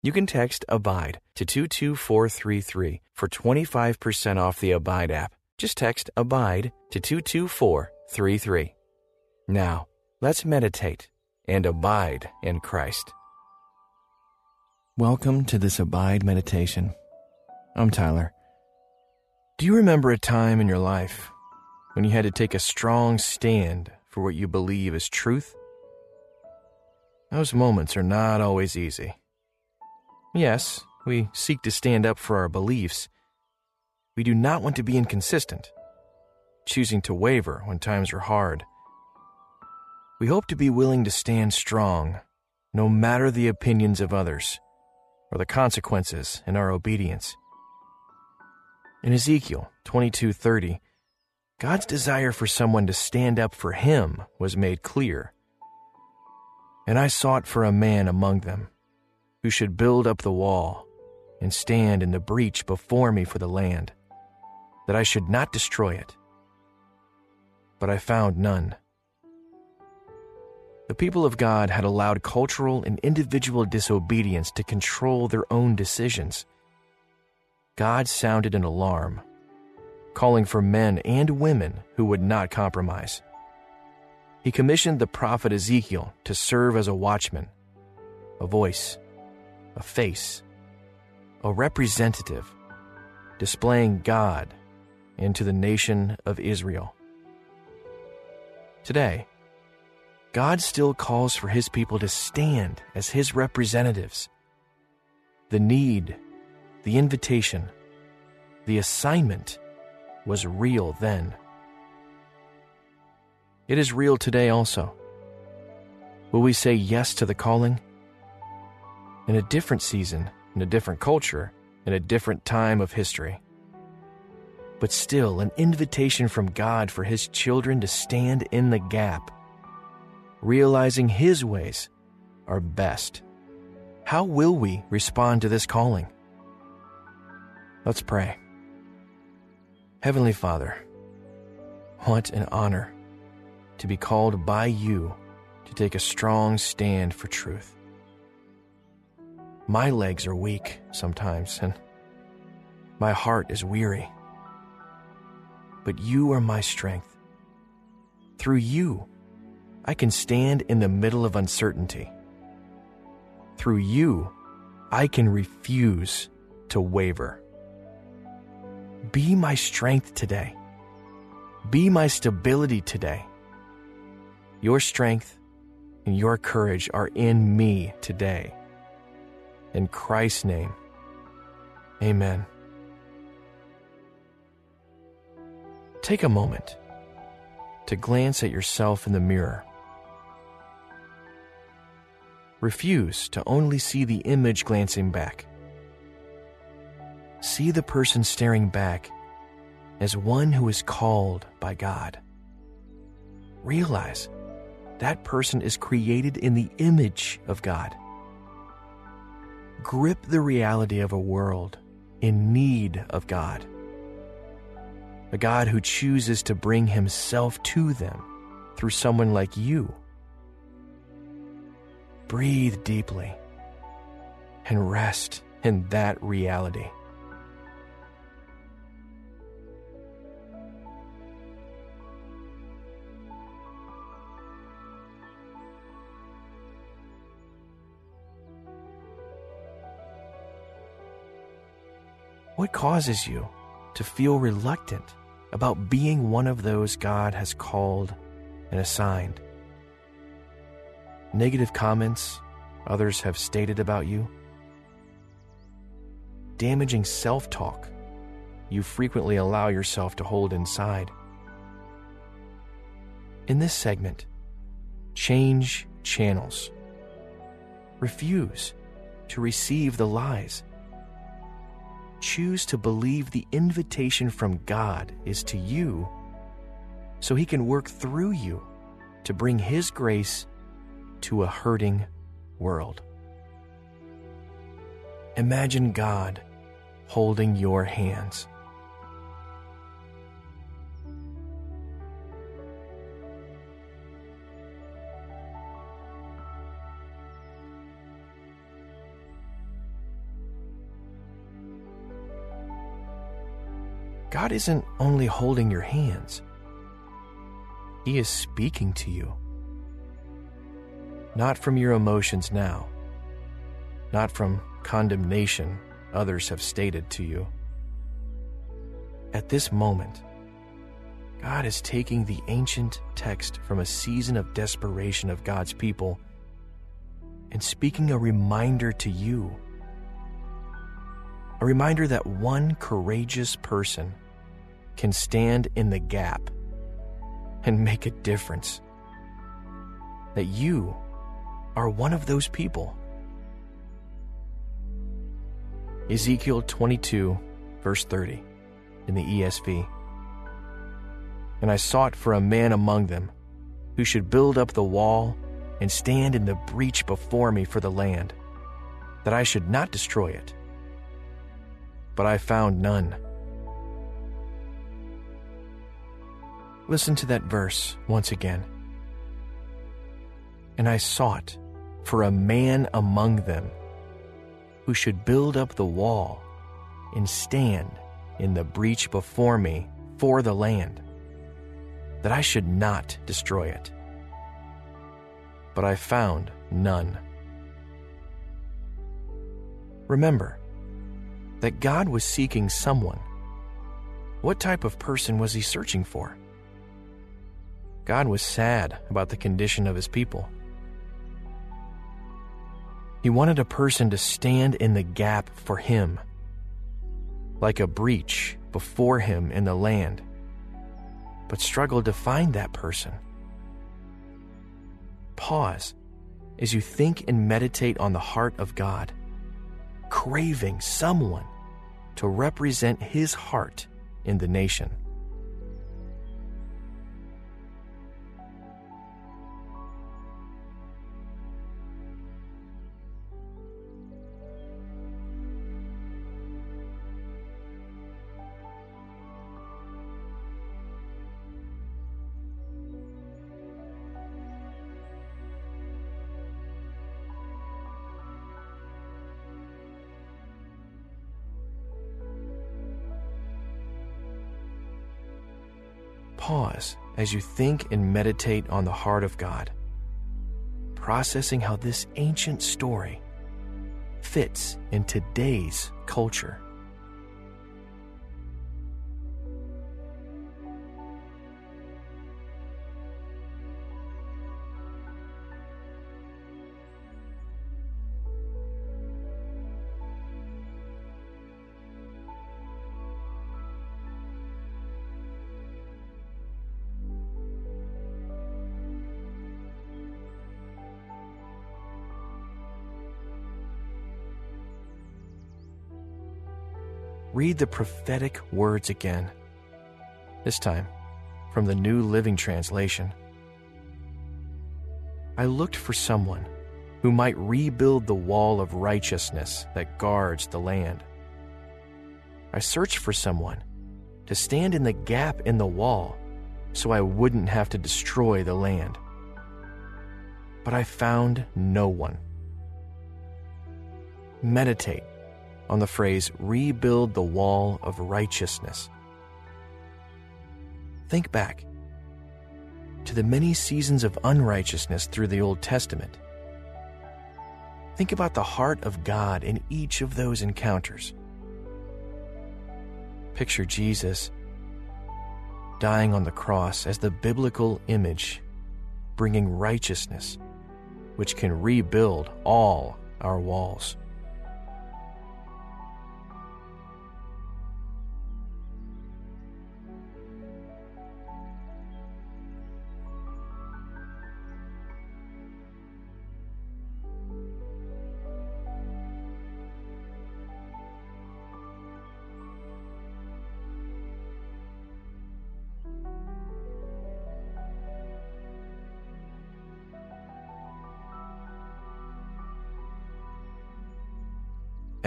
You can text ABIDE to 22433 for 25% off the Abide app. Just text ABIDE to 22433. Now, let's meditate and abide in Christ. Welcome to this Abide meditation. I'm Tyler. Do you remember a time in your life when you had to take a strong stand for what you believe is truth? Those moments are not always easy. Yes, we seek to stand up for our beliefs. We do not want to be inconsistent, choosing to waver when times are hard. We hope to be willing to stand strong, no matter the opinions of others or the consequences in our obedience. In Ezekiel 22:30, God's desire for someone to stand up for him was made clear. And I sought for a man among them who should build up the wall and stand in the breach before me for the land, that I should not destroy it. But I found none. The people of God had allowed cultural and individual disobedience to control their own decisions. God sounded an alarm, calling for men and women who would not compromise. He commissioned the prophet Ezekiel to serve as a watchman, a voice, a face, a representative, displaying God into the nation of Israel. Today, God still calls for his people to stand as his representatives. The need, the invitation, the assignment was real then. It is real today also. Will we say yes to the calling? In a different season, in a different culture, in a different time of history. But still, an invitation from God for His children to stand in the gap, realizing His ways are best. How will we respond to this calling? Let's pray. Heavenly Father, what an honor to be called by you to take a strong stand for truth. My legs are weak sometimes, and my heart is weary. But you are my strength. Through you, I can stand in the middle of uncertainty. Through you, I can refuse to waver. Be my strength today. Be my stability today. Your strength and your courage are in me today. In Christ's name, amen. Take a moment to glance at yourself in the mirror. Refuse to only see the image glancing back. See the person staring back as one who is called by God. Realize that person is created in the image of God grip the reality of a world in need of God. A God who chooses to bring himself to them through someone like you. Breathe deeply and rest in that reality. What causes you to feel reluctant about being one of those God has called and assigned? Negative comments others have stated about you? Damaging self talk you frequently allow yourself to hold inside? In this segment, change channels. Refuse to receive the lies choose to believe the invitation from God is to you so He can work through you to bring His grace to a hurting world. Imagine God holding your hands. God isn't only holding your hands, He is speaking to you. Not from your emotions now, not from condemnation others have stated to you. At this moment, God is taking the ancient text from a season of desperation of God's people and speaking a reminder to you a reminder that one courageous person can stand in the gap and make a difference. That you are one of those people. Ezekiel 22, verse 30, in the ESV. And I sought for a man among them who should build up the wall and stand in the breach before me for the land, that I should not destroy it but I found none. Listen to that verse once again. And I sought for a man among them who should build up the wall and stand in the breach before me for the land, that I should not destroy it. But I found none. Remember, that God was seeking someone. What type of person was he searching for? God was sad about the condition of his people. He wanted a person to stand in the gap for him, like a breach before him in the land, but struggled to find that person. Pause as you think and meditate on the heart of God craving someone to represent his heart in the nation. Pause as you think and meditate on the heart of God, processing how this ancient story fits in today's culture. Read the prophetic words again, this time from the New Living Translation. I looked for someone who might rebuild the wall of righteousness that guards the land. I searched for someone to stand in the gap in the wall so I wouldn't have to destroy the land. But I found no one. Meditate on the phrase, rebuild the wall of righteousness. Think back to the many seasons of unrighteousness through the Old Testament. Think about the heart of God in each of those encounters. Picture Jesus dying on the cross as the biblical image, bringing righteousness, which can rebuild all our walls.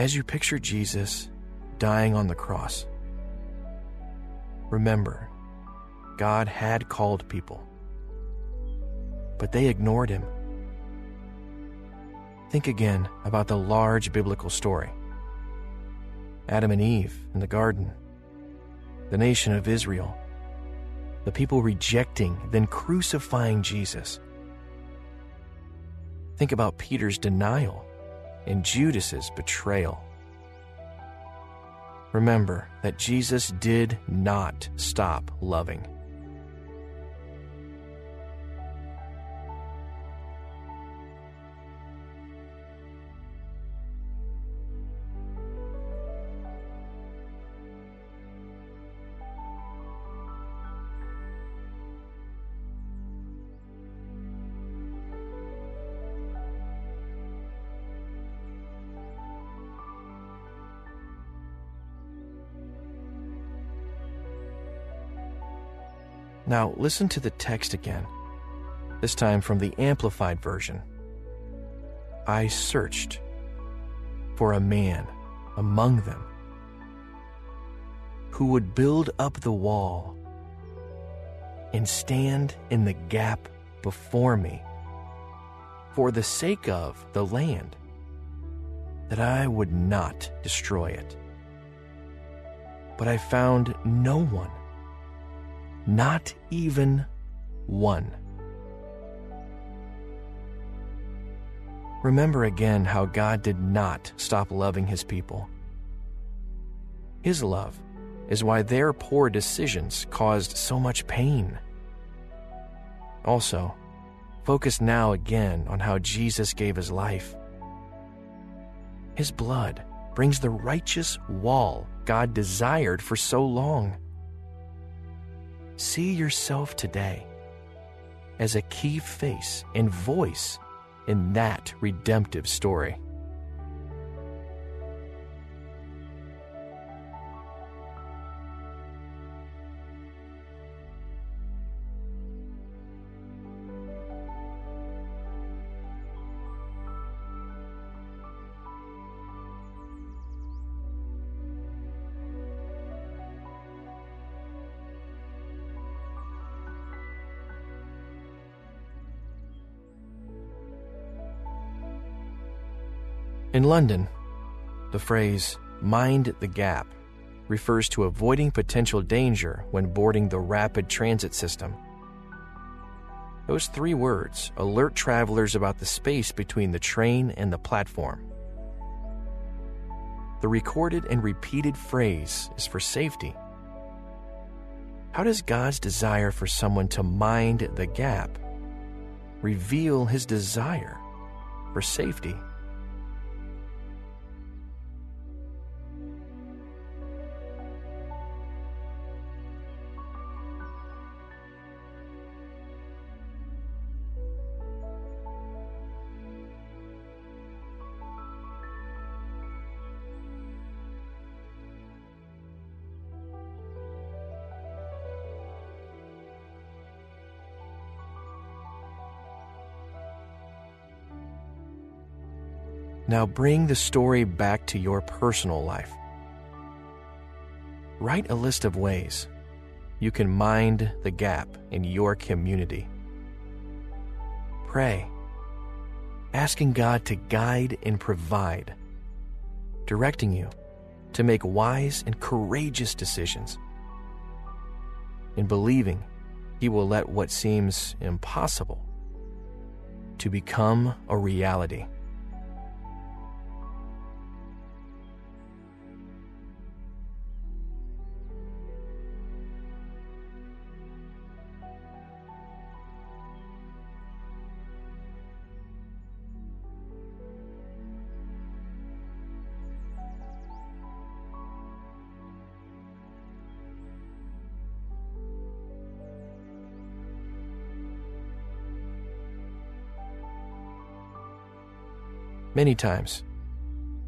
As you picture Jesus dying on the cross, remember, God had called people, but they ignored him. Think again about the large biblical story Adam and Eve in the garden, the nation of Israel, the people rejecting, then crucifying Jesus. Think about Peter's denial and Judas's betrayal. Remember that Jesus did not stop loving. Now, listen to the text again, this time from the Amplified Version. I searched for a man among them who would build up the wall and stand in the gap before me for the sake of the land, that I would not destroy it. But I found no one not even one. Remember again how God did not stop loving his people. His love is why their poor decisions caused so much pain. Also, focus now again on how Jesus gave his life. His blood brings the righteous wall God desired for so long see yourself today as a key face and voice in that redemptive story. In London, the phrase mind the gap refers to avoiding potential danger when boarding the rapid transit system. Those three words alert travelers about the space between the train and the platform. The recorded and repeated phrase is for safety. How does God's desire for someone to mind the gap reveal his desire for safety? Now bring the story back to your personal life. Write a list of ways you can mind the gap in your community. Pray, asking God to guide and provide, directing you to make wise and courageous decisions, in believing He will let what seems impossible to become a reality. Many times,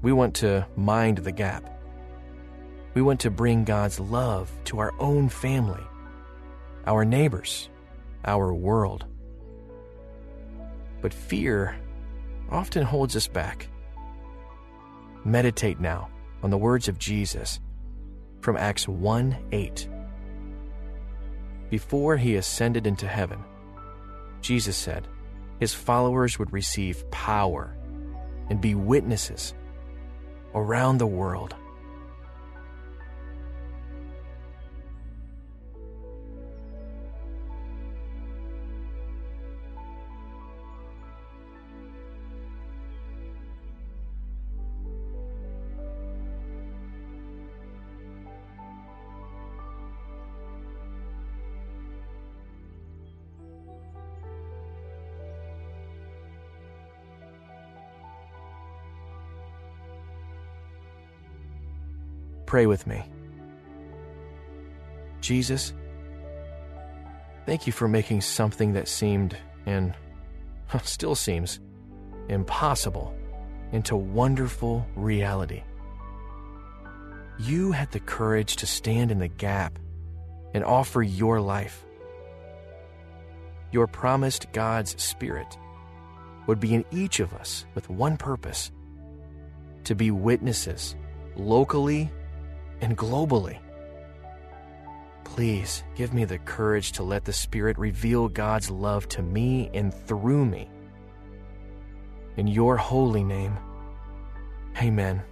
we want to mind the gap. We want to bring God's love to our own family, our neighbors, our world. But fear often holds us back. meditate now on the words of Jesus from Acts 1 8. Before he ascended into heaven, Jesus said his followers would receive power and be witnesses around the world. Pray with me. Jesus, thank you for making something that seemed, and still seems, impossible into wonderful reality. You had the courage to stand in the gap and offer your life. Your promised God's Spirit would be in each of us with one purpose to be witnesses locally and globally. Please give me the courage to let the Spirit reveal God's love to me and through me. In your holy name, amen.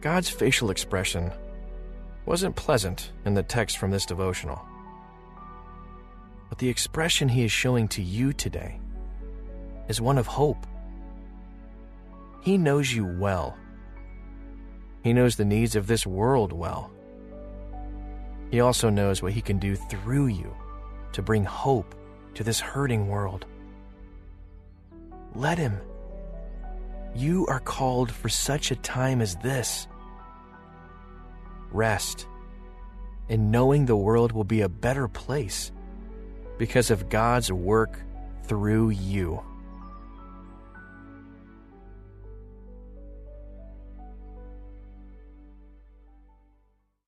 God's facial expression wasn't pleasant in the text from this devotional. But the expression he is showing to you today is one of hope. He knows you well he knows the needs of this world well. He also knows what He can do through you to bring hope to this hurting world. Let Him. You are called for such a time as this. Rest in knowing the world will be a better place because of God's work through you.